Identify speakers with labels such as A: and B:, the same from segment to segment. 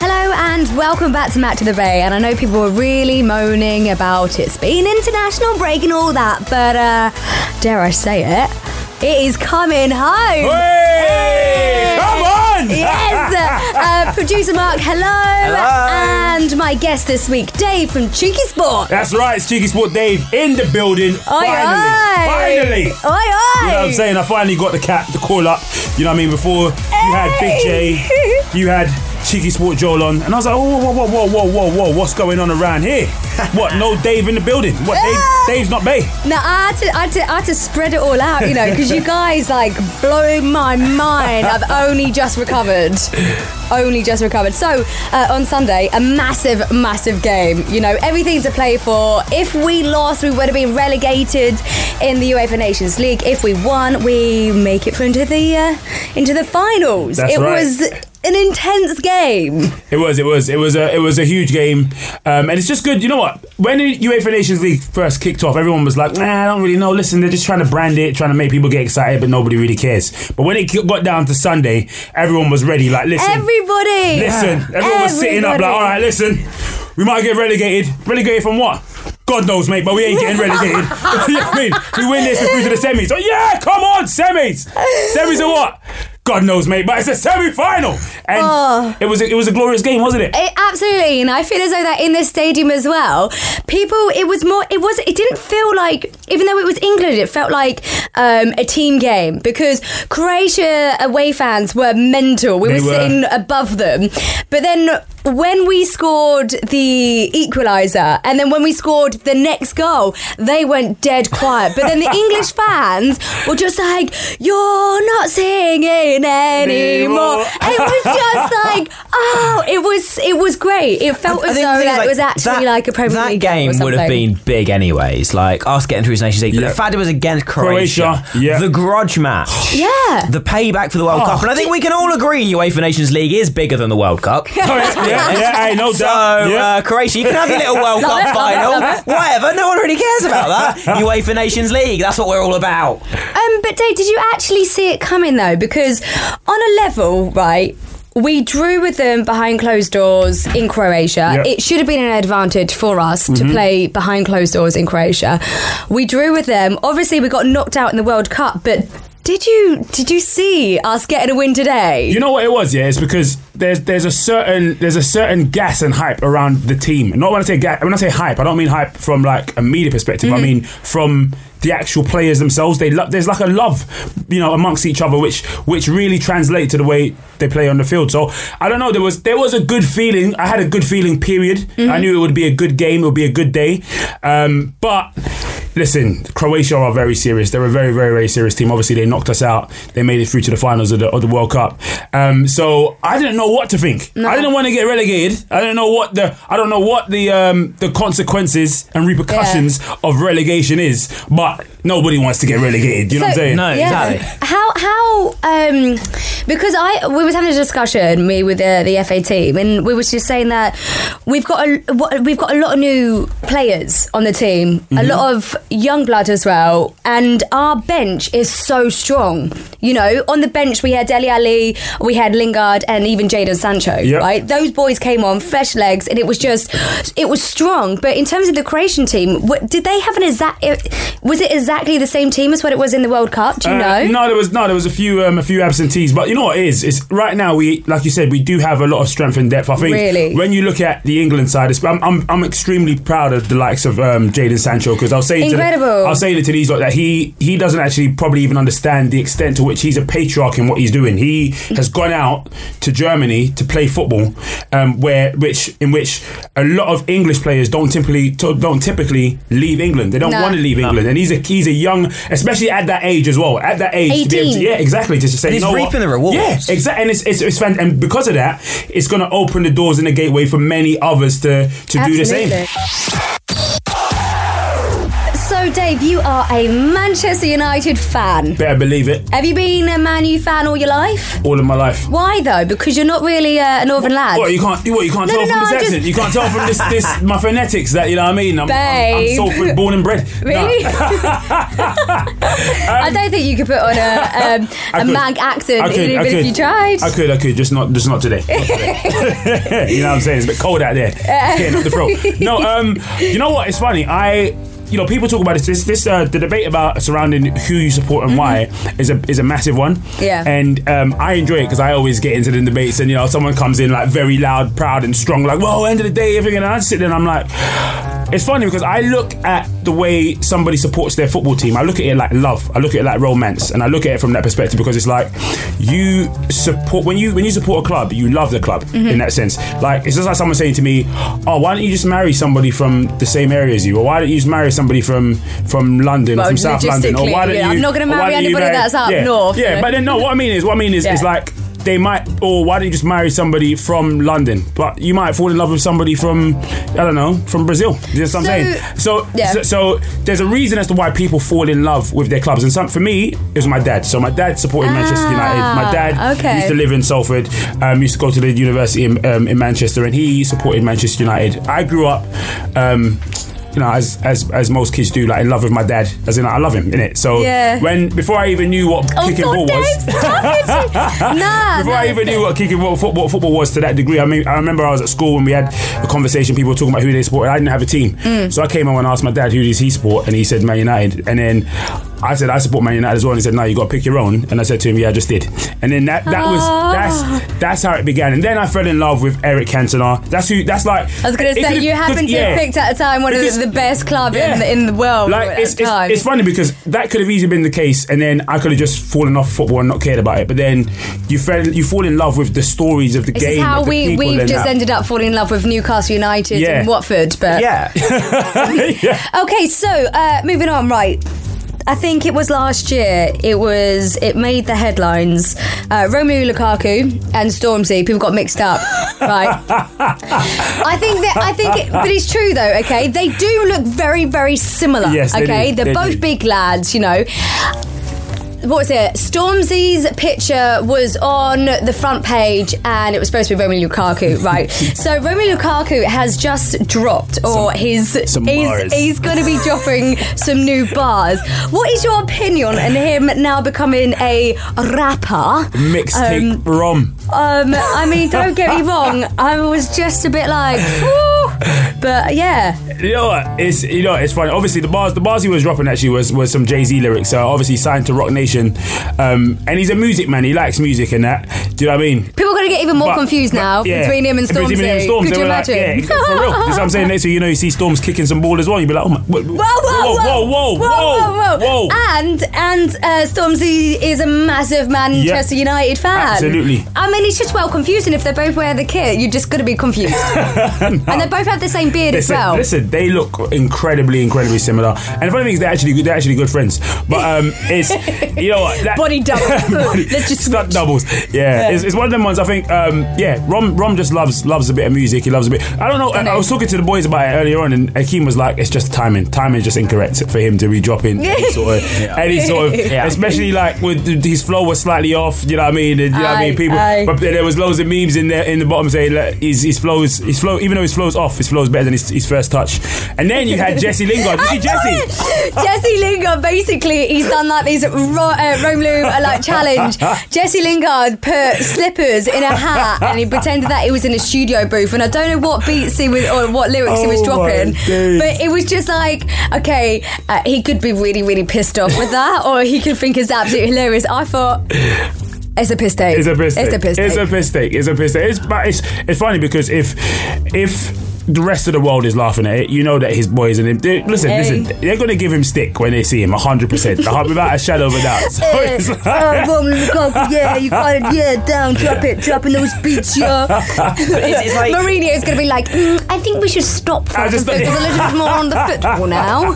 A: Hello and welcome back to Matt to the Bay. And I know people were really moaning about it's been international break and all that, but uh, dare I say it, it is coming home.
B: Hey! Come on!
A: Yes! Uh, producer Mark, hello. hello. And my guest this week, Dave from Cheeky Sport.
B: That's right, it's Cheeky Sport Dave in the building. Finally. Finally.
A: Oi, oi.
B: You know what I'm saying? I finally got the cat to call up. You know what I mean? Before you had Big J, you had Cheeky Sport Joel on, and I was like, whoa, whoa, whoa, whoa, whoa, whoa, whoa, what's going on around here? what? No Dave in the building? What? Dave, Dave's not Bay?
A: No, I had, to, I, had to, I had to spread it all out, you know, because you guys like blow my mind. I've only just recovered. Only just recovered. So, uh, on Sunday, a massive, massive game. You know, everything to play for. If we lost, we would have been relegated in the UEFA Nations League. If we won, we make it through into the uh, into the finals.
B: That's
A: it
B: right.
A: was an intense game.
B: It was, it was, it was a, it was a huge game, um, and it's just good. You know what? When the UEFA Nations League first kicked off, everyone was like, "Nah, I don't really know." Listen, they're just trying to brand it, trying to make people get excited, but nobody really cares. But when it got down to Sunday, everyone was ready. Like, listen,
A: Everybody,
B: listen. Everyone was sitting up, like, "All right, listen, we might get relegated. Relegated from what?" God knows, mate, but we ain't getting relegated. you know I mean? We win this, we're through to the semis. Oh yeah, come on, semis. Semis are what? God knows, mate, but it's a semi-final, and
A: Oh.
B: it was a, it was a glorious game, wasn't it?
A: It, absolutely, and I feel as though that in this stadium as well, people. It was more. It was. It didn't feel like, even though it was England, it felt like um, a team game because Croatia away fans were mental. We
B: They
A: were,
B: were.
A: sitting above them, but then when we scored the equaliser, and then when we scored the next goal, they went dead quiet. But then the English fans were just like, "You're not singing anymore." It was just like, oh, it was it was great. It felt
C: I
A: as though
C: think the
A: that it was actually
C: that-
A: like a Premier
C: that
A: League
C: game
A: or
C: would have been big anyways. Like us getting through the Nations League, but
B: Yeah.
C: the fact it was against Croatia,
B: Croatia, yeah.
C: the grudge match,
A: Yeah.
C: the payback for the World
B: Oh.
C: Cup, and I think we can all agree UEFA Nations League is bigger than the World Cup.
B: Yeah, yeah, yeah, hey, no
C: So,
B: doubt. Yeah.
C: uh, Croatia, you can have your little World Cup
A: it,
C: final, whatever. No one really cares about that. UEFA Nations League, that's what we're all about.
A: Um, but Dave, did you actually see it coming though? Because on a level, right. We drew with them behind closed doors in Croatia.
B: Yep.
A: It should have been an advantage for us to
B: Mm-hmm.
A: play behind closed doors in Croatia. We drew with them. Obviously, we got knocked out in the World Cup. But did you did you see us getting a win today?
B: You know what it was, yeah? It's because there's there's a certain there's a certain gas and hype around the team. Not when I say gas, when I say hype, I don't mean hype from like a media perspective. I mean from the actual players themselves. They lo- there's like a love, you know, amongst each other, which which really translates to the way they play on the field. So I don't know. There was there was a good feeling. I had a good feeling. Period. I knew it would be a good game. It would be a good day. Um, but listen, Croatia are very serious. They're a very, very, very serious team. Obviously, they knocked us out. They made it through to the finals of the, of the World Cup. Um, so I didn't know what to think. I didn't want to get relegated. I didn't know what the I don't know what the um, the consequences and repercussions of relegation is. But nobody wants to get relegated. You know what I'm saying?
C: No, exactly.
A: How how um because I we was having a discussion me with the, the FA team and we was just saying that we've got a we've got a lot of new players on the team, a lot of young blood as well, and our bench is so strong. You know, on the bench we had Dele Alli, we had Lingard, and even Jadon Sancho.
B: Yep.
A: Right, those boys came on fresh legs, and it was just it was strong. But in terms of the Croatian team, what, did they have an exact? Was it exact? Exactly the same team as what it was in the World Cup? Do you
B: Uh,
A: know?
B: No, there was no, there was a few, um, a few absentees. But you know what it is? It's right now we, like you said, we do have a lot of strength and depth. I think
A: Really?
B: when you look at the England side, it's, I'm, I'm, I'm extremely proud of the likes of um, Jadon Sancho because I was saying, to the,
A: Incredible.
B: I was saying it to these lot that he, he doesn't actually probably even understand the extent to which he's a patriarch in what he's doing. He has gone out to Germany to play football, um, where which in which a lot of English players don't typically don't typically leave England. They don't
A: No.
B: want to leave England, and he's a he's a young, especially at that age as well. At that age, to be able to, yeah, exactly. To say,
C: And he's
B: you know what?
C: reaping the uh, rewards.
B: Yeah, exactly. And it's it's, it's fan- and because of that, it's going to open the doors and the gateway for many others to to do the same.
A: Dave, you are a Manchester United fan.
B: Better believe it.
A: Have you been a Man U fan all your life?
B: All of my life.
A: Why though? Because you're not really uh, a Northern lad.
B: What you can't what you can't
A: No,
B: tell
A: no,
B: from
A: no,
B: this
A: I'm
B: accent.
A: just-
B: You can't tell from this this my phonetics that you know what I mean. I'm, I'm, I'm
A: Babe.
B: Salford born and bred.
A: Really? I don't think you could put on a um,
B: I
A: a
B: could.
A: mag accent,
B: I could,
A: even
B: I
A: if
B: could.
A: you tried.
B: I could, I could, just not, just not today. Not today. you know what I'm saying? It's a bit cold out there. It's getting up the throat. No, um, you know what? It's funny. I. You know, people talk about this. This, this uh, the debate about surrounding who you support and why is a is a massive one.
A: Mm-hmm. Yeah.
B: And um, I enjoy it because I always get into the debates, and you know, someone comes in like very loud, proud, and strong, like, "Well, end of the day, everything." And I sit there, and I'm like, it's funny because I look at the way somebody supports their football team. I look at it like love. I look at it like romance, and I look at it from that perspective because it's like you support when you when you support a club, you love the club
A: Mm-hmm.
B: in that sense. Like it's just like someone saying to me, "Oh, why don't you just marry somebody from the same area as you, or why don't you just marry somebody from from London,
A: Well,
B: from South London, or why don't
A: logistically,
B: you?"
A: I'm not
B: or why
A: marry anybody that's up
B: yeah,
A: north,
B: Yeah,
A: you know?
B: but then no, what I mean is, what I mean is,
A: Yeah.
B: is like they might, or why don't you just marry somebody from London? But you might fall in love with somebody from, I don't know, from Brazil. You know what I'm
A: So-
B: saying? So,
A: Yeah.
B: so, so there's a reason as to why people fall in love with their clubs. And some, for me, it was my dad. So my dad supported Manchester United. My dad
A: Ah, okay.
B: used to live in Salford, um, used to go to the university in, um, in Manchester, and he supported Manchester United. I grew up. Um, you know, as, as as most kids do, like in love with my dad, as in like, I love him in it. So
A: Yeah.
B: when before I even knew what
A: Oh,
B: kicking
A: God,
B: ball was,
A: Dave, nah,
B: before I even knew what kicking ball football, football was to that degree, I mean, I remember I was at school when we had a conversation. People were talking about who they supported. I didn't have a team,
A: Mm.
B: so I came home and asked my dad who does he support, and he said Man United. And then I said I support Man United as well, and he said No, you got to pick your own. And I said to him, Yeah, I just did. And then that that was
A: Ah.
B: that's that's how it began. And then I fell in love with Eric Cantona. That's who. That's like
A: I was going to say you happen to
B: yeah.
A: have picked at a time one of the, the best club in, the, in the world.
B: Like it's, it's, it's funny because that could have easily been the case, and then I could have just fallen off football and not cared about it. But then you fell, you fall in love with the stories of the
A: This
B: game.
A: is how we we've just
B: that.
A: ended up falling in love with Newcastle United
B: Yeah.
A: and Watford. But
C: Yeah.
A: Okay, so uh, moving on, right. I think it was last year. It was. It made the headlines. Uh, Romelu Lukaku and Stormzy. People got mixed up, right? I think that. I think, it, but it's true though. Okay, they do look very, very similar.
B: Yes,
A: okay,
B: they
A: both
B: do.
A: big lads. You know. What was it? Stormzy's picture was on the front page, and it was supposed to be Romelu Lukaku, right? so Romelu Lukaku has just dropped, or his
B: some
A: he's, he's going to be dropping some new bars. What is your opinion on him now becoming a rapper?
B: Mixtape
A: Um,
B: rom.
A: Um, I mean, don't get me wrong. I was just a bit like. but yeah,
B: You know what? It's you know it's funny. Obviously, the bars the bars he was dropping actually was was some Jay Z lyrics. So obviously signed to Roc Nation, um, and he's a music man. He likes music and that. Do you know what I mean?
A: people are going to get even more
B: But-
A: confused
B: but,
A: now
B: yeah.
A: between him and
B: Between him and
A: Stormzy.
B: Storms,
A: Could you
B: were like,
A: imagine?
B: yeah, for real. That's what I'm saying. Next thing you know, you see Storms kicking some ball as well. You'd be like, oh my, whoa,
A: Whoa, whoa,
B: whoa, whoa, whoa, whoa, whoa.
A: And and uh, Stormzy is a massive Manchester
B: Yeah.
A: United fan.
B: Absolutely.
A: I mean, it's just well confusing if they both wear the kit. You're just going to be confused. And they're both have the same beard as
B: Listen,
A: well.
B: listen, they look incredibly, incredibly similar. And the funny thing is, they're actually they're actually good friends. But um, it's you know what, that,
A: Body double.
B: Body-
A: Let's just
B: stunt doubles. Yeah, It's, it's one of them ones. I think. Um, yeah, Rom Rom just loves loves a bit of music. He loves a bit. I don't know. I,
A: know.
B: I was talking to the boys about it earlier on, and Akeem was like, "It's just timing. Timing is just incorrect for him to be dropping any sort of, any sort of,
C: Yeah.
B: especially like with his flow was slightly off. You know what I mean? And, you know what I mean? People,
A: aye.
B: but there was loads of memes in there in the bottom saying that his his flows his flow even though his flow's off, his flow's better than his, his first touch. And then you had Jesse Lingard. You see Jesse?
A: Jesse Lingard basically he's done like these ro- uh, Romelu uh, like challenge. Jesse Lingard put slippers in a hat and he pretended that he was in a studio booth. And I don't know what beats he was or what lyrics he was
B: Oh,
A: dropping,
B: days.
A: but it was just like, okay, uh, he could be really, really pissed off with that, or he could think it's absolutely hilarious. I thought. It's a piss take.
B: It's a piss take.
A: It's a piss
B: It's
A: take.
B: a piss take. It's a piss take. It's, but it's, it's funny because if if the rest of the world is laughing at it, you know that his boys and him. They, listen,
A: Hey.
B: listen. They're going to give him stick when they see him, hundred percent, without a shadow of a doubt. So it's like,
A: Oh, Roman Lukaku, yeah, you got it, yeah, down, drop it, dropping those beats, yeah.
C: It's, it's like
A: Mourinho is going to be like, mm, I think we should stop
B: I just-
A: and focus a little bit more on the football now.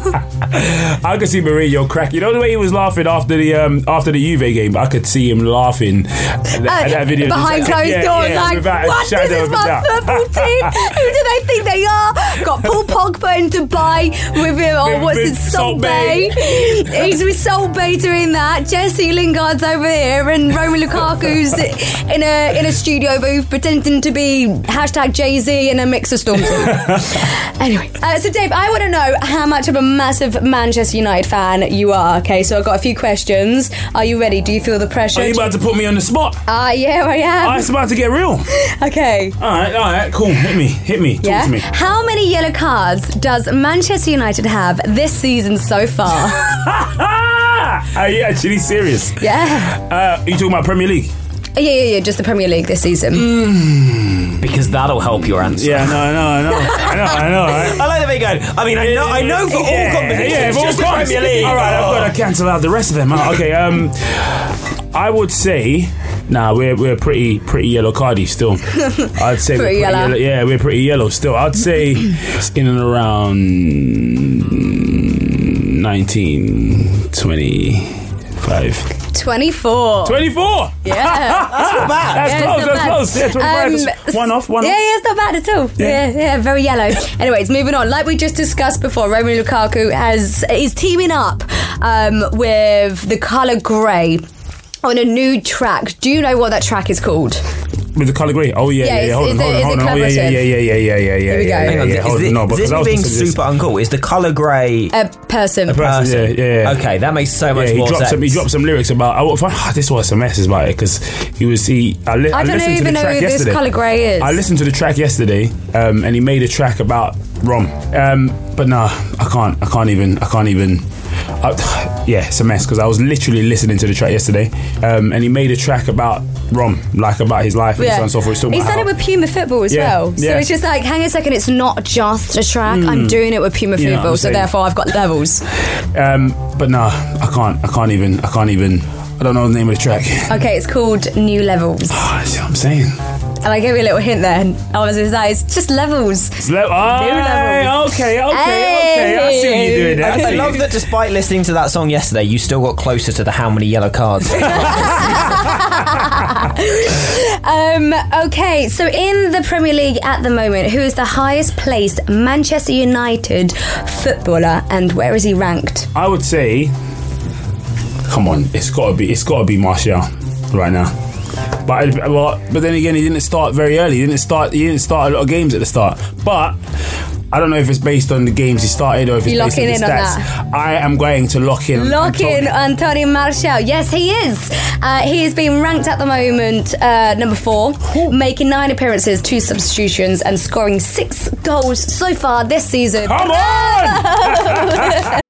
B: I could see Mourinho crack. You know the way he was laughing after the um, after the Juve game. I could see him laughing at that, at that video.
A: Behind closed
B: yeah,
A: doors,
B: yeah,
A: like, what? This is my
B: doubt.
A: football team. Who do they think they are? Got Paul Pogba in Dubai with him, or
B: With-
A: what's
B: with
A: it, Salt
B: Bae.
A: Bay. He's with Salt Bae doing that. Jesse Lingard's over here, and Roman Lukaku's in a in a studio booth pretending to be hashtag Jay Z and a mix of Stormzy. anyway, uh, so Dave, I want to know how much of a massive Manchester United fan you are. Okay, so I've got a few questions. Are you ready? Do you feel the pressure?
B: Are you about to put me on the spot?
A: Ah, yeah, I am.
B: Oh, it's about to get real.
A: Okay.
B: All right, all right, cool. Hit me, hit me. Talk
A: Yeah.
B: To me.
A: How many yellow cards does Manchester United have this season so far?
B: Are you actually serious?
A: yeah.
B: Uh, are you talking about Premier League?
A: Yeah, yeah, yeah. Just the Premier League this season.
B: Mm.
C: because that'll help your answer.
B: Yeah, no, I know, I know, I know, I know. Right?
C: I like the way you go. I mean, I know, I know for all competitions,
B: yeah, for all
C: just the. Premier League.
B: All right, I've got to cancel out the rest of them. Oh, Okay, um, I would say, nah, we're we're pretty pretty yellow cardy still. I'd say we're
A: Pretty
B: pretty
A: yellow.
B: yellow. Yeah, we're pretty yellow still. I'd say it's in and around 19, 25.
A: 24.
B: 24!
A: Yeah.
C: That's not bad.
B: That's
A: Yeah,
B: close, that's
A: bad.
B: close. Yeah, 25.
A: Um,
B: That's one off, one
A: yeah,
B: off.
A: yeah, it's not bad at all.
B: Yeah.
A: Yeah, yeah, very yellow. Anyways, moving on. Like we just discussed before, Romelu Lukaku has is teaming up um, with the colour grey on a new track. Do you know what that track is called?
B: With the colour grey. Oh, yeah,
A: Yeah,
B: yeah, yeah.
A: is-
B: Hold
A: is
B: on,
A: it-
B: hold on,
A: is
B: hold
A: it
B: on. Oh, yeah, yeah,
A: collaborative?
B: yeah, yeah, yeah, yeah, yeah, yeah.
A: Here we go.
B: yeah,
A: Hang
B: yeah,
C: Hang on,
B: yeah.
C: is,
B: Hold
C: thi-
B: on, no,
C: is
B: because
C: this
B: I
C: me
B: was
C: being
B: listening to this.
C: super uncool? Is the colour grey?
A: A person.
B: person,
C: person?
B: yeah, yeah, yeah.
C: Okay, that makes so much
B: Yeah, he
C: more
B: dropped
C: sense.
B: some. He dropped some lyrics about. I, oh, this was some messes about it because he was. He. I, li-
A: I don't
B: listened to
A: even
B: the
A: know
B: track
A: who this
B: yesterday.
A: colour grey is.
B: I listened to the track yesterday, um, and he made a track about Rom. Um, but no, I can't. I can't even. I can't even. I, yeah, it's a mess because I was literally listening to the track yesterday, um, and he made a track about Rom, like about his life and so on and so forth. He's talking
A: He
B: about
A: said it with Puma Football as
B: Yeah,
A: well. So
B: yeah.
A: it's just like, hang on a second, it's not just a track. I'm doing it with Puma
B: You know
A: Football, so therefore I've got levels.
B: Um, but no, I can't. I can't even. I can't even. I don't know the name of the track.
A: Okay, it's called New Levels.
B: Oh, that's what I'm saying.
A: And I gave you a little hint there. and I was just like, it's just levels.
B: It's le- Aye,
A: levels.
B: okay, okay, okay. I see what you're doing there.
C: I,
B: I
C: I love that despite listening to that song yesterday, you still got closer to the how many yellow cards.
A: Um, okay, so in the Premier League at the moment, who is the highest placed Manchester United footballer and where is he ranked?
B: I would say, come on, it's got to be, it's got to be Martial right now. But well, but then again, he didn't start very early. He didn't start. He didn't start a lot of games at the start. But I don't know if it's based on the games he started or if it's
A: You
B: based on
A: locking
B: the
A: in on
B: stats. I am going to lock in.
A: Lock in
B: Antonio.
A: Martial. Yes, he is. Uh, he is being ranked at the moment uh, number four, making nine appearances, two substitutions, and scoring six goals so far this season.
B: Come on!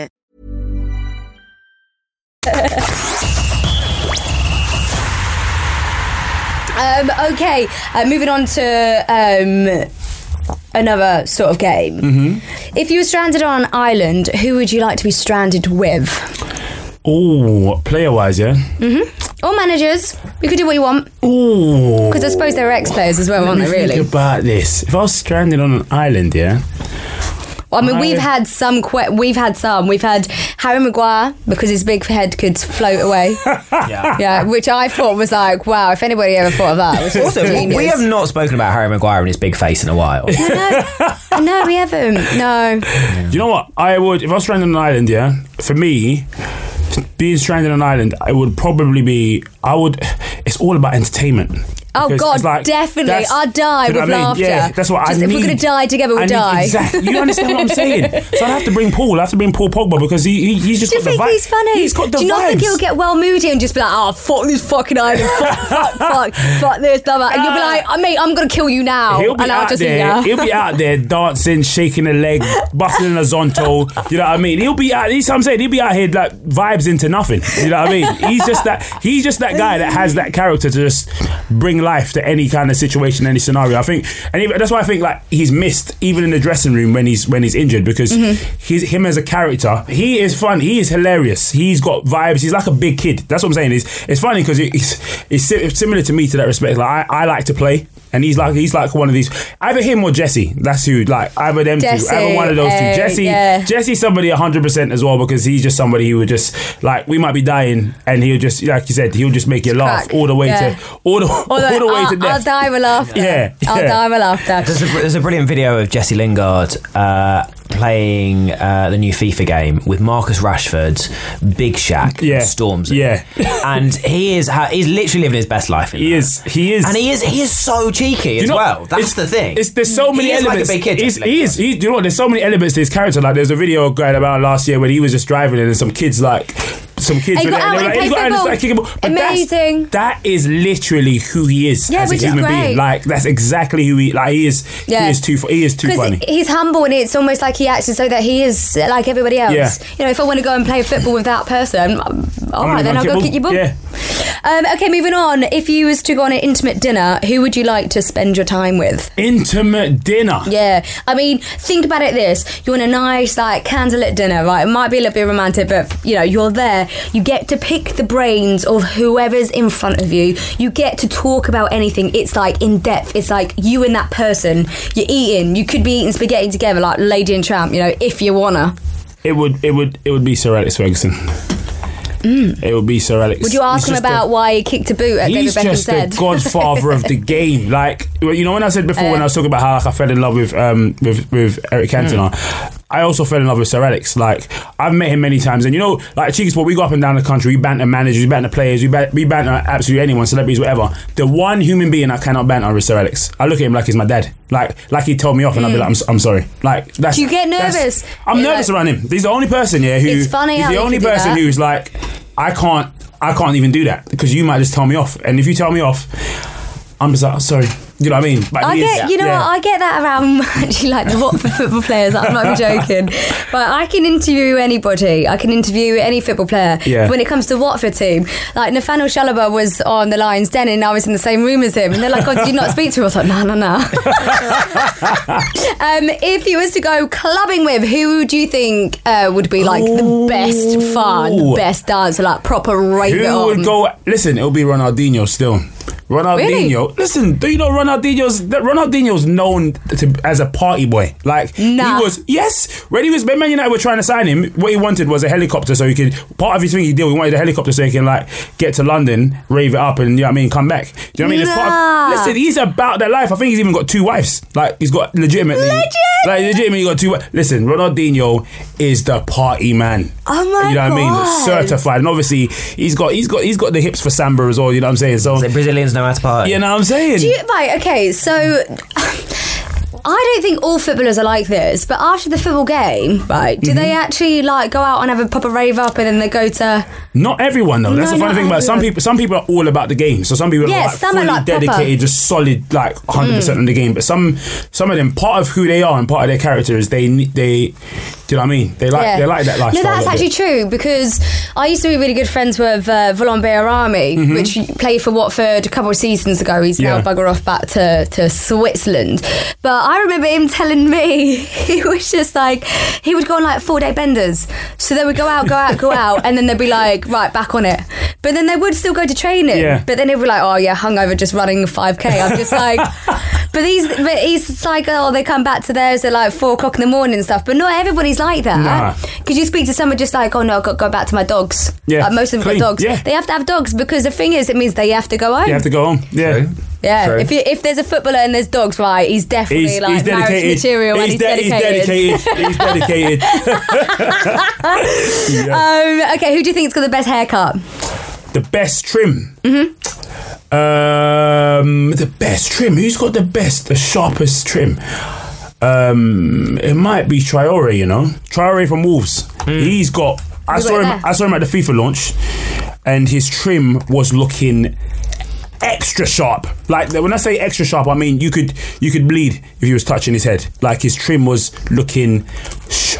A: Um, okay, uh, moving on to um, another sort of game.
B: Mm-hmm.
A: If you were stranded on an island, who would you like to be stranded with?
B: Oh, player wise, yeah. Mm-hmm.
A: Or managers? You could do what you want.
B: Ooh.
A: Because I suppose they're ex players as well,
B: Let
A: aren't they, really?
B: Think about this. If I was stranded on an island, yeah.
A: Well, I mean, we've had some. Que- we've had some. We've had Harry Maguire because his big head could float away.
C: Yeah.
A: yeah, which I thought was like, wow. If anybody ever thought of that, it was just
C: Also, we-
A: genius.
C: we have not spoken about Harry Maguire and his big face in a while.
A: no, we haven't. No.
B: You know what? I would if I was stranded on an island. Yeah, for me, being stranded on an island, I would probably be. I would. It's all about entertainment.
A: Oh God,
B: like-
A: definitely! I'd die
B: do you know
A: with
B: I mean?
A: laughter.
B: Yeah, that's what
A: Just
B: I
A: if we're gonna die together, we'll
B: I need-
A: die.
B: Exactly. You understand what I'm saying? So I have to bring Paul. I have to bring Paul Pogba because he, he he's just
A: Do you
B: the
A: think
B: vibe.
A: he's funny?
B: He's got the
A: Do you not think he'll get well moody and just be like, "Oh, fuck this fucking island, fuck, fuck, fuck, fuck this, blah, blah," and you'll be like, oh, "Mate, I'm gonna kill you now,"
B: He'll be
A: and I'll
B: out
A: just
B: there. He'll be out there dancing, shaking a leg, busting a zonto. You know what I mean? He'll be out. He's I'm saying. He'll be out here like vibes into nothing. You know what I mean? He's just that. He's just that guy that has that character to just bring life to any kind of situation, any scenario. I think, and even, that's why I think like he's missed even in the dressing room when he's when he's injured because
A: Mm-hmm.
B: he's him as a character. He is fun. He is hilarious. He's got vibes. He's like a big kid. That's what I'm saying. It's it's funny because it's it's similar to me to that respect. Like I, I like to play. And he's like he's like one of these either him or Jesse. That's who like either them
A: Jesse,
B: two, either one of those
A: eh,
B: two. Jesse,
A: yeah.
B: Jesse's somebody hundred percent as well because he's just somebody who would just like we might be dying and he'll just like you said he'll just make you laugh
A: crack.
B: all the way
A: Yeah.
B: to all the all
A: Although,
B: the way
A: I'll,
B: to death.
A: I'll die with laughter.
B: Yeah,
A: I'll die with laughter.
C: There's a, there's a brilliant video of Jesse Lingard uh, playing uh, the new FIFA game with Marcus Rashford, Big Shaq,
B: Yeah.
C: and Stormzy.
B: Yeah.
C: and he is he's literally living his best life.
B: He
C: that.
B: is. He is.
C: and he is he is so cheeky as well. That's the thing.
B: There's so many
C: he
B: elements.
C: like a big kid.
B: He's, he is. He, you know what? There's so many elements to his character. Like there's a video going about last year when he was just driving and some kids like some kids.
A: And he got out and
B: like,
A: played
B: he got out and
A: football.
B: started kicking ball. But that's-
A: Amazing.
B: That is literally who he is
A: Yeah,
B: as a human being. Like that's exactly who he. Like he is.
A: Yeah.
B: He is too. He is too funny.
A: he's humble and it's almost like he acts as though that he is like everybody else.
B: Yeah.
A: You know, if I want to go and play football with that person, all right, then I'll go
B: ball.
A: kick your ball.
B: Yeah.
A: Um, okay, moving on. If you was to go on an intimate dinner, who would you like to spend your time with?
B: Intimate dinner.
A: Yeah, I mean, think about it. This you want a nice like candlelit dinner, right? It might be a little bit romantic, but you know you're there. You get to pick the brains of whoever's in front of you. You get to talk about anything. It's like in depth. It's like you and that person. You're eating. You could be eating spaghetti together, like Lady and Tramp. You know, if you wanna.
B: It would. It would. It would be Sir Alex Ferguson. It would be Sir Alex.
A: Mm. Would you ask
B: He's
A: him
B: just a-
A: about why he kicked a boot at
B: He's
A: David
B: just
A: Beckham's head?
B: the godfather of the game. Like you know, when I said before, when I was talking about how like, I fell in love with um with with Eric Cantona, I also fell in love with Sir Alex. Like I've met him many times, and you know, like Cheeky Sport, we go up and down the country. We banter managers, we banter players, we banter, we banter absolutely anyone, celebrities, whatever. The one human being I cannot banter is Sir Alex. I look at him like he's my dad. Like like he told me off, and I'll be mm. like, I'm, I'm sorry. Like that's.
A: Do you get nervous?
B: I'm nervous
A: like-
B: around him. He's the only person, yeah, who
A: It's funny
B: he's the only person who's like, I can't, I can't even do that because you might just tell me off, and if you tell me off, I'm just like, oh, sorry. You know what I mean?
A: I
B: is-
A: get, you know
B: yeah.
A: what, I get that around actually like the Watford football players. I'm not joking. But I can interview anybody. I can interview any football player.
B: Yeah.
A: When it comes to Watford team, like Nathaniel Chalobah was on the Lions Den and I was in the same room as him. And they're like, oh, did you not speak to him? I was like, no, no, no. um, if you was to go clubbing with, who do you think uh, would be like the best fun,
B: Ooh.
A: best dancer, like proper rave it
B: Who would go? Listen, it'll be Ronaldinho still. Ronaldinho. Listen, do you know Ronaldinho's that Ronaldinho's known to, as a party boy? Like
A: Nah.
B: he was. Yes, when he was when Man United were trying to sign him, what he wanted was a helicopter so he could. Part of his thing he did, he wanted a helicopter so he can like get to London, rave it up, and you know what I mean, come back. Do you know what I mean?
A: Nah.
B: of, listen, he's about that life. I think he's even got two wives. Like he's got legitimately,
A: Legit?
B: like legitimately got two. Listen, Ronaldinho is the party man.
A: Oh my
B: You know what I mean? Certified, and obviously he's got he's got he's got the hips for samba as well. You know what I'm saying? So
C: The Brazilians know how to party.
B: you know what I'm saying?
A: Do you, right, okay, so I don't think all footballers are like this, but after the football game, right, do
B: Mm-hmm.
A: they actually like go out and have a proper rave up and then they go to
B: Not everyone though. That's
A: No,
B: the funny thing about it. some people. Some people are all about the game. So some people
A: Yeah,
B: are like
A: some are
B: fully
A: like proper. Mm.
B: dedicated, just solid, like 100 percent on the game. But some, some of them, part of who they are and part of their character is they, they, do you know what I mean? They like, they like that lifestyle.
A: No, that's actually
B: bit.
A: true because I used to be really good friends with uh, Valon Behrami, which played for Watford a couple of seasons ago. He's now
B: Mm-hmm.
A: Bugger off back to, to Switzerland. But I remember him telling me he was just like, he would go on like four day benders. So they would go out, go out, go out, and then they'd be like, right, back on it. But then they would still go to training.
B: Yeah.
A: But then they'd be like, oh yeah, hungover just running 5K. I'm just like, but these, but he's like, oh, they come back to theirs at like four o'clock in the morning and stuff. But not everybody's like that.
B: Nah.
A: Because you speak to someone just like, oh no, I've got to go back to my dogs.
B: Yeah,
A: Like, most of them
B: clean,
A: dogs.
B: yeah.
A: They have to have dogs because the thing is, it means they have to go home.
B: You have to go home. Yeah.
A: yeah.
C: True.
A: If, you, if there's a footballer and there's dogs, right, he's definitely
B: He's,
A: like
B: he's
A: marriage
B: dedicated.
A: material and
B: he's,
A: he's
B: de-
A: dedicated.
B: he's dedicated. he's dedicated.
A: Um, okay, who do you think's got the best haircut?
B: the best trim. Mm-hmm. Um, the best trim. Who's got the best, the sharpest trim? Um, it might be Traore. You know, Traore from Wolves. He's got. I
A: You
B: saw
A: got
B: him.
A: there.
B: I saw him at the FIFA launch, and his trim was looking extra sharp. Like when I say extra sharp, I mean you could you could bleed if he was touching his head. Like his trim was looking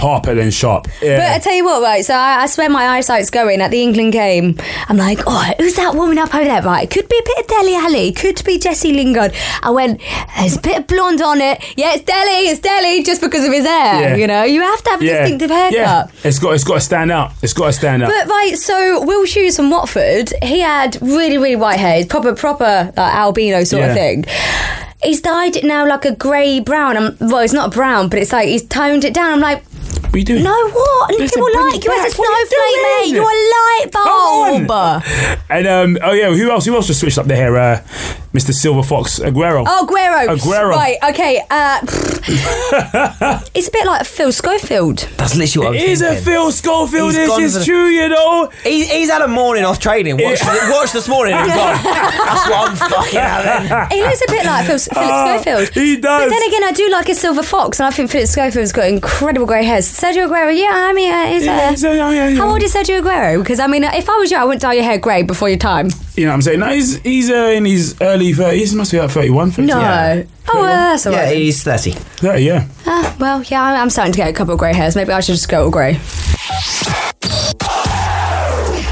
B: sharper than sharp. Yeah.
A: But I tell you what, right? So I, I swear my eyesight's going at the England game. I'm like, oh, who's that woman up over there? Right, it could be a bit of Dele Alli, could be Jesse Lingard. I went, there's a bit of blonde on it. Yeah, it's Dele, it's Deli, just because of his hair.
B: Yeah.
A: You know, you have to have a
B: yeah.
A: distinctive haircut.
B: Yeah. It's got it's got to stand out. It's got to stand out.
A: But right, so Will Hughes from Watford, he had really, really white hair, proper, proper like albino sort of thing. He's dyed it now like a grey brown. I'm, well, it's not brown, but it's like he's toned it down. I'm like,
B: what are you doing?
A: no, what?
B: Listen,
A: People
B: bring
A: like
B: it
A: you as a
B: back. What are you
A: snowflake, mate.
B: doing?
A: You're a light
B: Come
A: bulb.
B: And um, oh yeah, who else? Who else just switched up the hair? Uh, Mr. Silver Fox Aguero.
A: Oh, Aguero.
B: Aguero.
A: Right, okay. Uh, it's a bit like Phil Schofield.
C: That's literally what I
B: it
C: was
B: is a
C: thinking.
B: Phil Schofield.
C: He's
B: This
C: gone
B: is
C: for the-
B: true, you know.
C: He's, he's had a morning off training. Watch, watch this morning and gone. That's what I'm fucking having.
A: He looks a bit like Phil, Philip
B: Ah,
A: Schofield.
B: he does.
A: But then again, I do like a silver fox, and I think Philip Schofield's got incredible grey hairs. Sergio Aguero, yeah, I mean, uh, he's, uh,
B: Yeah, so, yeah, yeah, yeah.
A: how old is Sergio Aguero? Because I mean, uh, if I was you, I wouldn't dye your hair grey before your time.
B: You know what I'm saying? No, he's he's uh, in his early 30s. He must be like 31, 32.
A: No.
C: Yeah.
A: Oh, well, that's all
C: Yeah,
A: right.
C: he's 30.
B: 30, yeah.
A: Ah, well, yeah, I'm I'm starting to get a couple of grey hairs. Maybe I should just go all grey.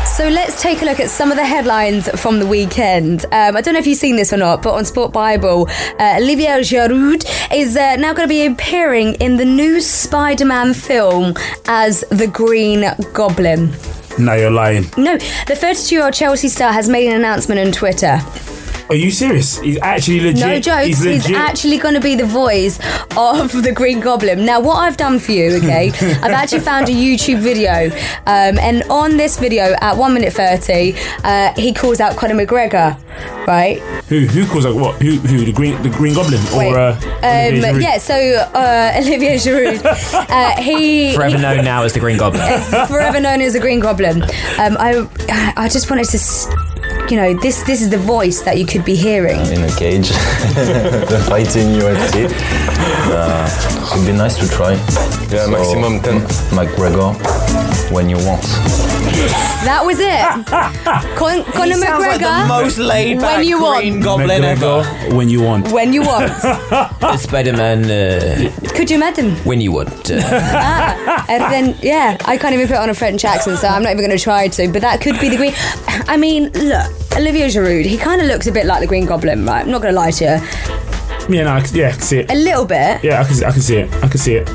A: So let's take a look at some of the headlines from the weekend. Um, I don't know if you've seen this or not, but on Sport Bible, uh, Olivier Giroud is uh, now going to be appearing in the new Spider-Man film as the Green Goblin.
B: No, you're lying.
A: No, the 32-year-old Chelsea star has made an announcement on Twitter.
B: Are you serious? He's actually legit.
A: No jokes.
B: He's
A: He's, actually going to be the voice of the Green Goblin. Now, what I've done for you, okay, I've actually found a YouTube video, um, and on this video, at one minute thirty, uh, he calls out Conor McGregor, right?
B: who who calls out what? Who who the green the Green Goblin
A: Wait.
B: or uh,
A: Um, yeah, so uh, Olivier Giroud, uh, he
C: Forever
A: he-
C: known now as the Green Goblin.
A: forever known as the Green Goblin. Um, I I just wanted to. s- You know, this this is the voice that you could be hearing.
D: in a cage, fighting UFC. Uh, it'd be nice to try.
E: Yeah, maximum 10.
D: McGregor, when you want.
A: That was it. Con- Conor
C: he sounds like
A: McGregor.
C: the most laid back
A: when you
C: Green
A: want.
C: Goblin
B: McGregor,
C: ever.
B: when you want.
A: When you want.
C: Spider-Man, uh,
A: Could you imagine?
C: when you want. Uh,
A: Ah, and then yeah, I can't even put on a French accent, so I'm not even going to try to. But that could be the green. I mean, look, Olivier Giroud. He kind of looks a bit like the Green Goblin, right? I'm not going to lie to you,
B: Yeah, no, I yeah, I can see it.
A: a little bit.
B: Yeah, I can, I can see it. I can see it.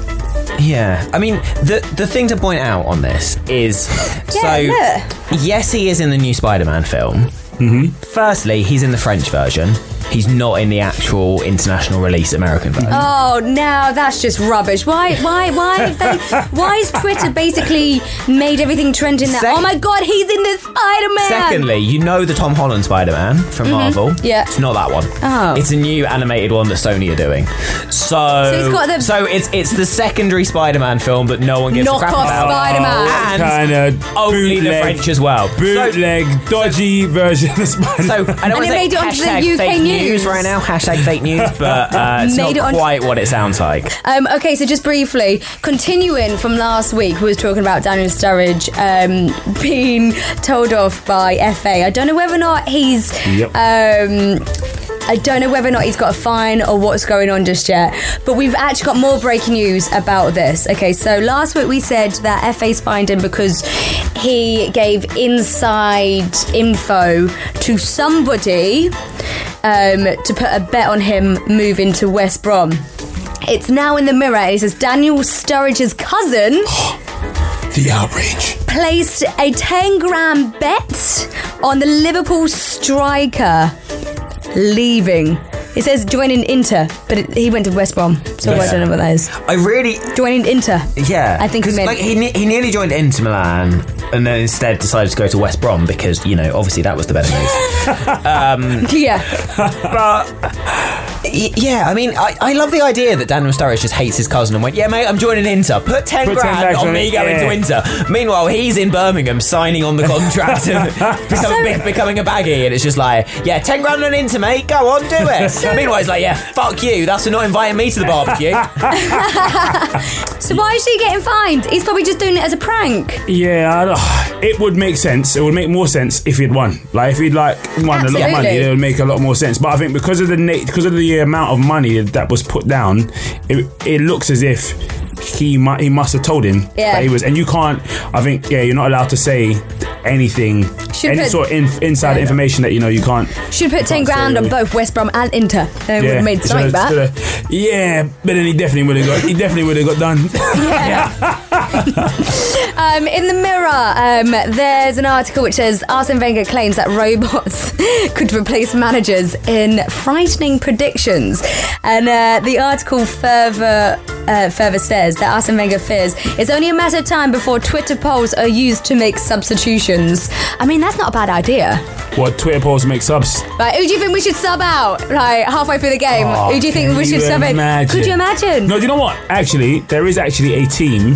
C: yeah, I mean, the the thing to point out on this is so.
A: look.
C: Yes, he is in the new Spider-Man film,
B: Mm-hmm.
C: Firstly, he's in the French version. He's not in the actual international release American version.
A: Oh, now that's just rubbish. Why? Why? Why? Have they, why is Twitter basically made everything trending that?
C: Sec-
A: oh my god, he's in this Spider Man.
C: Secondly, you know the Tom Holland Spider Man from Marvel.
A: Mm-hmm. Yeah.
C: It's not that one.
A: Oh.
C: It's a new animated one that Sony are doing. So,
A: he's got the-
C: so it's it's the secondary Spider Man film that no one gives a crap
A: Knockoff
C: about.
A: Spider-Man.
C: And
B: kind of
C: only the French as well. So,
B: bootleg, dodgy version of Spider.
C: so I don't
A: And it made it onto the
C: hashtag
A: UK
C: fake
A: news.
C: right now. Hashtag fake news, but uh, it's
A: Made it
C: not
A: onto-
C: quite what it sounds like.
A: Um, okay, so just briefly, continuing from last week, we were talking about Daniel Sturridge um, being told off by FA. I don't know whether or not he's.
B: Yep.
A: Um, I don't know whether or not he's got a fine or what's going on just yet, but we've actually got more breaking news about this. Okay, so last week we said that FA's fined him because he gave inside info to somebody um, to put a bet on him moving to West Brom. It's now in the mirror. and It says Daniel Sturridge's cousin
B: the outrage.
A: placed a 10 grand bet on the Liverpool striker leaving. It says joining Inter, but it, he went to West Brom, so I
C: Yes.
A: don't know what that is.
C: I really,
A: Joining Inter.
C: yeah,
A: I think he meant-
C: like he ne- he nearly joined Inter Milan and then instead decided to go to West Brom because you know obviously that was the better move.
A: Um, yeah.
C: but yeah, I mean, I, I love the idea that Daniel Sturridge just hates his cousin and went, "Yeah, mate, I'm joining Inter. Put ten
B: Put
C: grand
B: bags
C: on
B: on
C: me
B: it,
C: going
B: yeah.
C: to Inter." Meanwhile, he's in Birmingham signing on the contract and becoming, be- becoming a baggy, and it's just like, "Yeah, ten grand on Inter, mate. Go on, do it." Meanwhile, he's like, "Yeah, fuck you. That's for not inviting me to the barbecue."
A: So why is he getting fined? He's probably just doing it as a prank.
B: Yeah, I don't- it would make sense. It would make more sense if he'd won. Like if he'd like won a lot of money, it would make a lot more sense. But I think because of the na- because of the amount of money that was put down, it, it looks as if he mu- he must have told him
A: Yeah.
B: that he was. And you can't. I think yeah, you're not allowed to say anything,
A: Should
B: any
A: put-
B: sort of inf- inside
A: Yeah.
B: information that you know you can't.
A: Should put 10
B: can't say
A: grand on both West Brom and Inter. Would
B: Yeah,
A: have made something back.
B: yeah, but then he definitely would have got. He definitely would have got done.
A: Um, in the Mirror, um, there's an article which says Arsene Wenger claims that robots could replace managers in frightening predictions, and uh, the article further uh, further says that Arsene Wenger fears it's only a matter of time before Twitter polls are used to make substitutions. I mean, that's not a bad idea.
B: What Twitter polls make subs?
A: Like, who do you think we should sub out? Like halfway through the game,
B: Oh,
A: who do you think
B: can
A: we should
B: you
A: sub in?
B: imagine?
A: Could you imagine?
B: No, do you know what? Actually, there is actually a team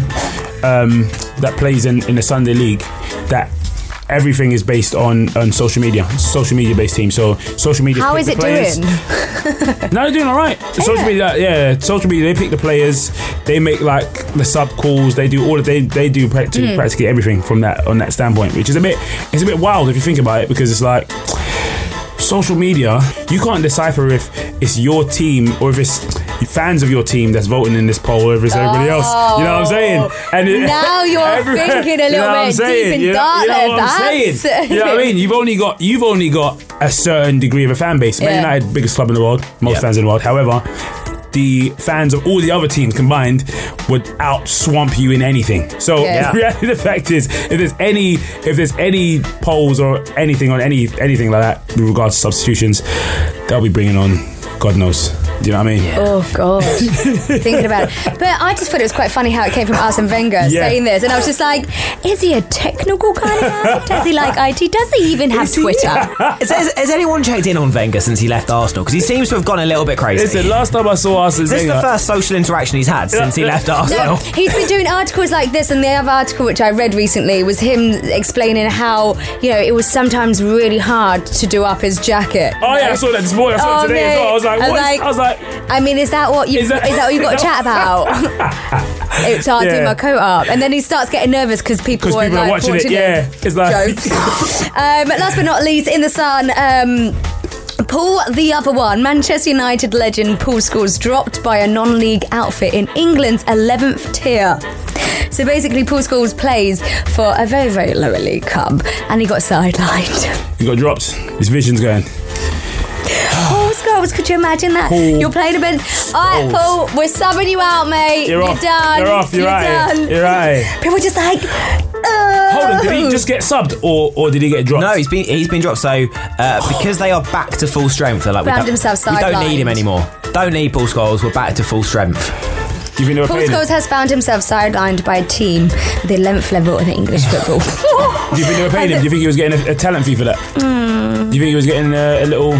B: um, that plays in, in the Sunday League that everything is based on, on social media. Social media based team. So social media.
A: How is it
B: players.
A: doing?
B: No, they're doing all right. The social media, yeah, social media. They pick the players. They make like the sub calls. They do all. Of, they they do practically,
A: Hmm.
B: practically everything from that on that standpoint, which is a bit. It's a bit wild if you think about it because it's like social media. You can't decipher if it's your team or if it's fans of your team that's voting in this poll or if it's everybody else. You know what I'm oh. saying? And it-
A: Oh. Now you're thinking a
B: you know
A: little bit
B: saying?
A: deep in
B: you know,
A: dark
B: you know
A: there,
B: what I'm
A: Babs.
B: saying? You know what I mean? You've only got you've only got a certain degree of a fan base. Man
A: Yeah.
B: United, biggest club in the world, most
C: Yeah.
B: fans in the world. However, the fans of all the other teams combined would out swamp you in anything. So
A: Yeah.
B: the reality, the fact is, if there's any if there's any polls or anything on any anything like that with regards to substitutions, they'll be bringing on God knows. Do you know what I mean?
A: Oh God, thinking about it. But I just thought it was quite funny how it came from Arsene Wenger
B: Yeah.
A: saying this, and I was just like, is he a technical kind of guy? Does he like IT? Does he even have
B: Is?
A: Twitter?
C: has, has- has anyone checked in on Wenger since he left Arsenal? Because he seems to have gone a little bit crazy.
B: Listen, last time I saw Arsene
C: Is this the
B: Wenger-
C: first social interaction he's had since he left Arsenal?
A: No, he's been doing articles like this, and the other article which I read recently was him explaining how you know it was sometimes really hard to do up his jacket.
B: Oh yeah, I saw that this morning. I saw
A: Oh,
B: it today as well. I was like,
A: I was
B: what? is-
A: like-
B: I was like,
A: I mean, is that what you
B: Is
A: is
B: that-
A: that, what you got to chat about? it's hard
B: Yeah.
A: my coat up, and then he starts getting nervous because people,
B: people
A: like,
B: are watching it. Yeah, it's like
A: jokes. um, last but not least, in the sun. Um, Paul, the other one, Manchester United legend Paul Scholes dropped by a non-league outfit in England's 11th tier. So basically, Paul Scholes plays for a very, very lower league club, and he got sidelined.
B: he got dropped. His vision's going.
A: Paul Scholes, could you imagine that?
B: Paul
A: You're playing a bit. All right, Paul, we're subbing you out, mate.
B: You're,
A: You're
B: off.
A: done.
B: You're off. You're, right.
A: done.
B: You're right.
A: People just like, uh,
B: hold on. Did he just get subbed or or did he get dropped?
C: No, he's been he's been dropped. So uh, because they are back to full strength, they're like we
A: Found
C: don't,
A: himself
C: we don't need him anymore. Don't need Paul Scholes. We're back to full strength.
B: Do you think they were
A: Paul
B: paying him?
A: Scholes has found himself sidelined by a team at the 11th level in English football.
B: Do you think they were paying him? Do you think he was getting a, a talent fee for that?
A: Hmm.
B: Do you think he was getting a, a little?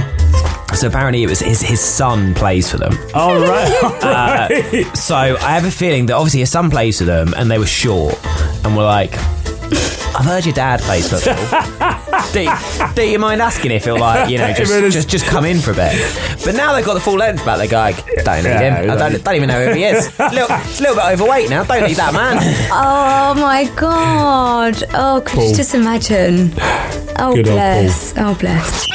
C: So apparently it was his his son plays for them.
B: All right. all
C: Uh,
B: right.
C: So I have a feeling that obviously his son plays for them, and they were short, and were like, "I've heard your dad plays football. do, you, do you mind asking if he'll like you know just,
B: If
C: just just come in for a bit?" But now they've got the full length back. They go, like, "Don't need
B: Yeah,
C: him. I don't, don't even know who he is. It's a little, it's a little bit overweight now. Don't need that man."
A: oh my god. Oh, could
B: Paul.
A: you just imagine? Oh,
B: Good
A: bless. Oh, bless.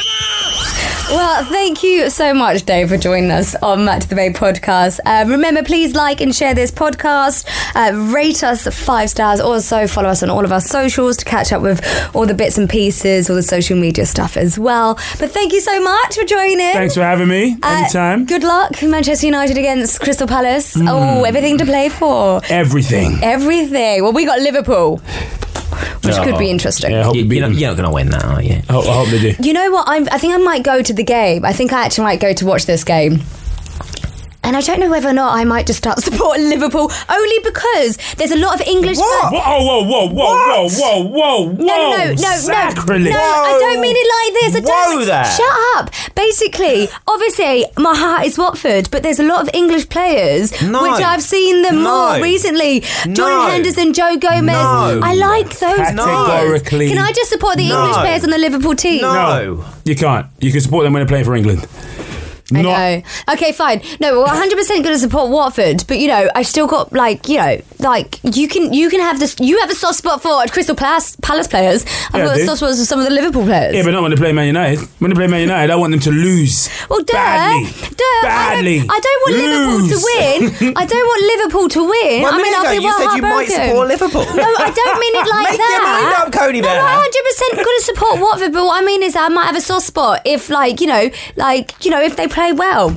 A: Well, thank you so much, Dave, for joining us on Match the Bay podcast. Uh, remember, please like and share this podcast. Uh, rate us five stars. Also, follow us on all of our socials to catch up with all the bits and pieces, all the social media stuff as well. But thank you so much for joining.
B: Thanks for having me.
A: Uh,
B: Anytime.
A: Good luck, Manchester United against Crystal Palace.
B: Mm.
A: Oh, everything to play for.
B: Everything.
A: Everything. Well, we got Liverpool, which could be interesting.
B: Yeah, I hope
C: You,
B: you beat
C: you're, not,
B: them.
C: you're not going to win that, are you?
B: I hope, I hope they do.
A: You know what? I'm, I think I might go to the game. I think I actually might go to watch this game. And I don't know whether or not I might just start supporting Liverpool only because there's a lot of English fans.
B: Oh, whoa, whoa, whoa, whoa, whoa, whoa, whoa,
A: No, no, no, no, no,
B: Sacrilege.
A: no! I don't mean it like this. I don't.
C: Whoa there.
A: Shut up. Basically, obviously, my heart is Watford, but there's a lot of English players,
C: No.
A: which I've seen them
C: No.
A: more recently.
C: No.
A: Jordan Henderson, Joe Gomez.
C: No.
A: I like those
B: Categorically.
A: players. Can I just support the
C: No.
A: English players on the Liverpool team?
C: No.
B: You can't. You can support them when they're playing for England.
A: I
B: Not-
A: know. Okay, fine. No, we're 100 percent going to support Watford, but you know, I still got like, you know, like you can you can have this. You have a soft spot for Crystal Palace, Palace players. I've
B: Yeah, I
A: got
B: do.
A: soft spot for some of the Liverpool players.
B: Yeah, but not when they play Man United. When they play Man United, I want them to lose.
A: well, duh,
B: badly.
A: duh.
B: Badly.
A: I don't, I don't want Liverpool to win. I don't want Liverpool to win. I mean,
C: minute
A: I'll
C: ago,
A: be
C: you
A: well
C: said you might
A: heartbroken.
C: support Liverpool.
A: No, I don't mean it like
C: Make
A: that.
C: your mind up, Coney
A: no,
C: Bear.
A: I'm 100 percent going to support Watford, but what I mean is I might have a soft spot if, like, you know, like you know, if they play well.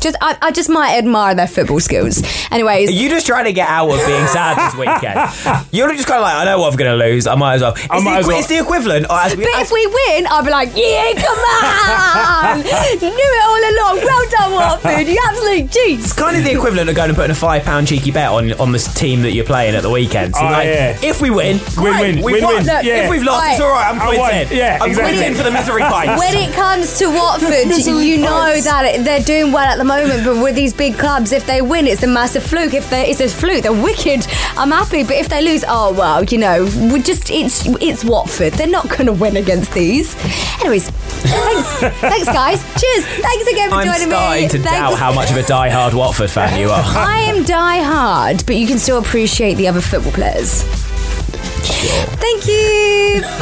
A: Just, I, I just might admire their football skills. Anyways,
C: Are you just trying to get out of being sad this weekend? You're just kind of like, I know what I'm going to lose. I might as well. It's,
B: I might
C: the,
B: as well.
C: it's the equivalent. Or as we,
A: But
C: as-
A: if we win, I'll be like, yeah, come on! Knew it all along. Well done, Watford. You absolute cheats.
C: it's kind of the equivalent of going and putting a five pound cheeky bet on on this team that you're playing at the weekend. So
B: Oh,
C: like,
B: yeah.
C: if we win,
B: Win, win,
C: we've
B: win,
C: won.
B: win.
A: Look,
B: Yeah.
C: If we've lost, it's all right. I'm
B: I
C: points
B: won.
C: in.
B: Yeah,
C: I'm
B: exactly.
C: points in for the misery pints.
A: When it comes to Watford, you know that it- they're doing well at the moment, but with these big clubs, if they win, it's a massive fluke. If they, it's a fluke, they're wicked. I'm happy, but if they lose, oh well, you know, we just it's it's Watford. They're not going to win against these. Anyways, thanks, thanks guys. Cheers. Thanks again for
C: I'm
A: joining me.
C: I'm starting to
A: Thanks.
C: doubt how much of a die-hard Watford fan you are.
A: I am die hard, but you can still appreciate the other football players. Thank you.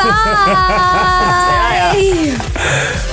A: Bye.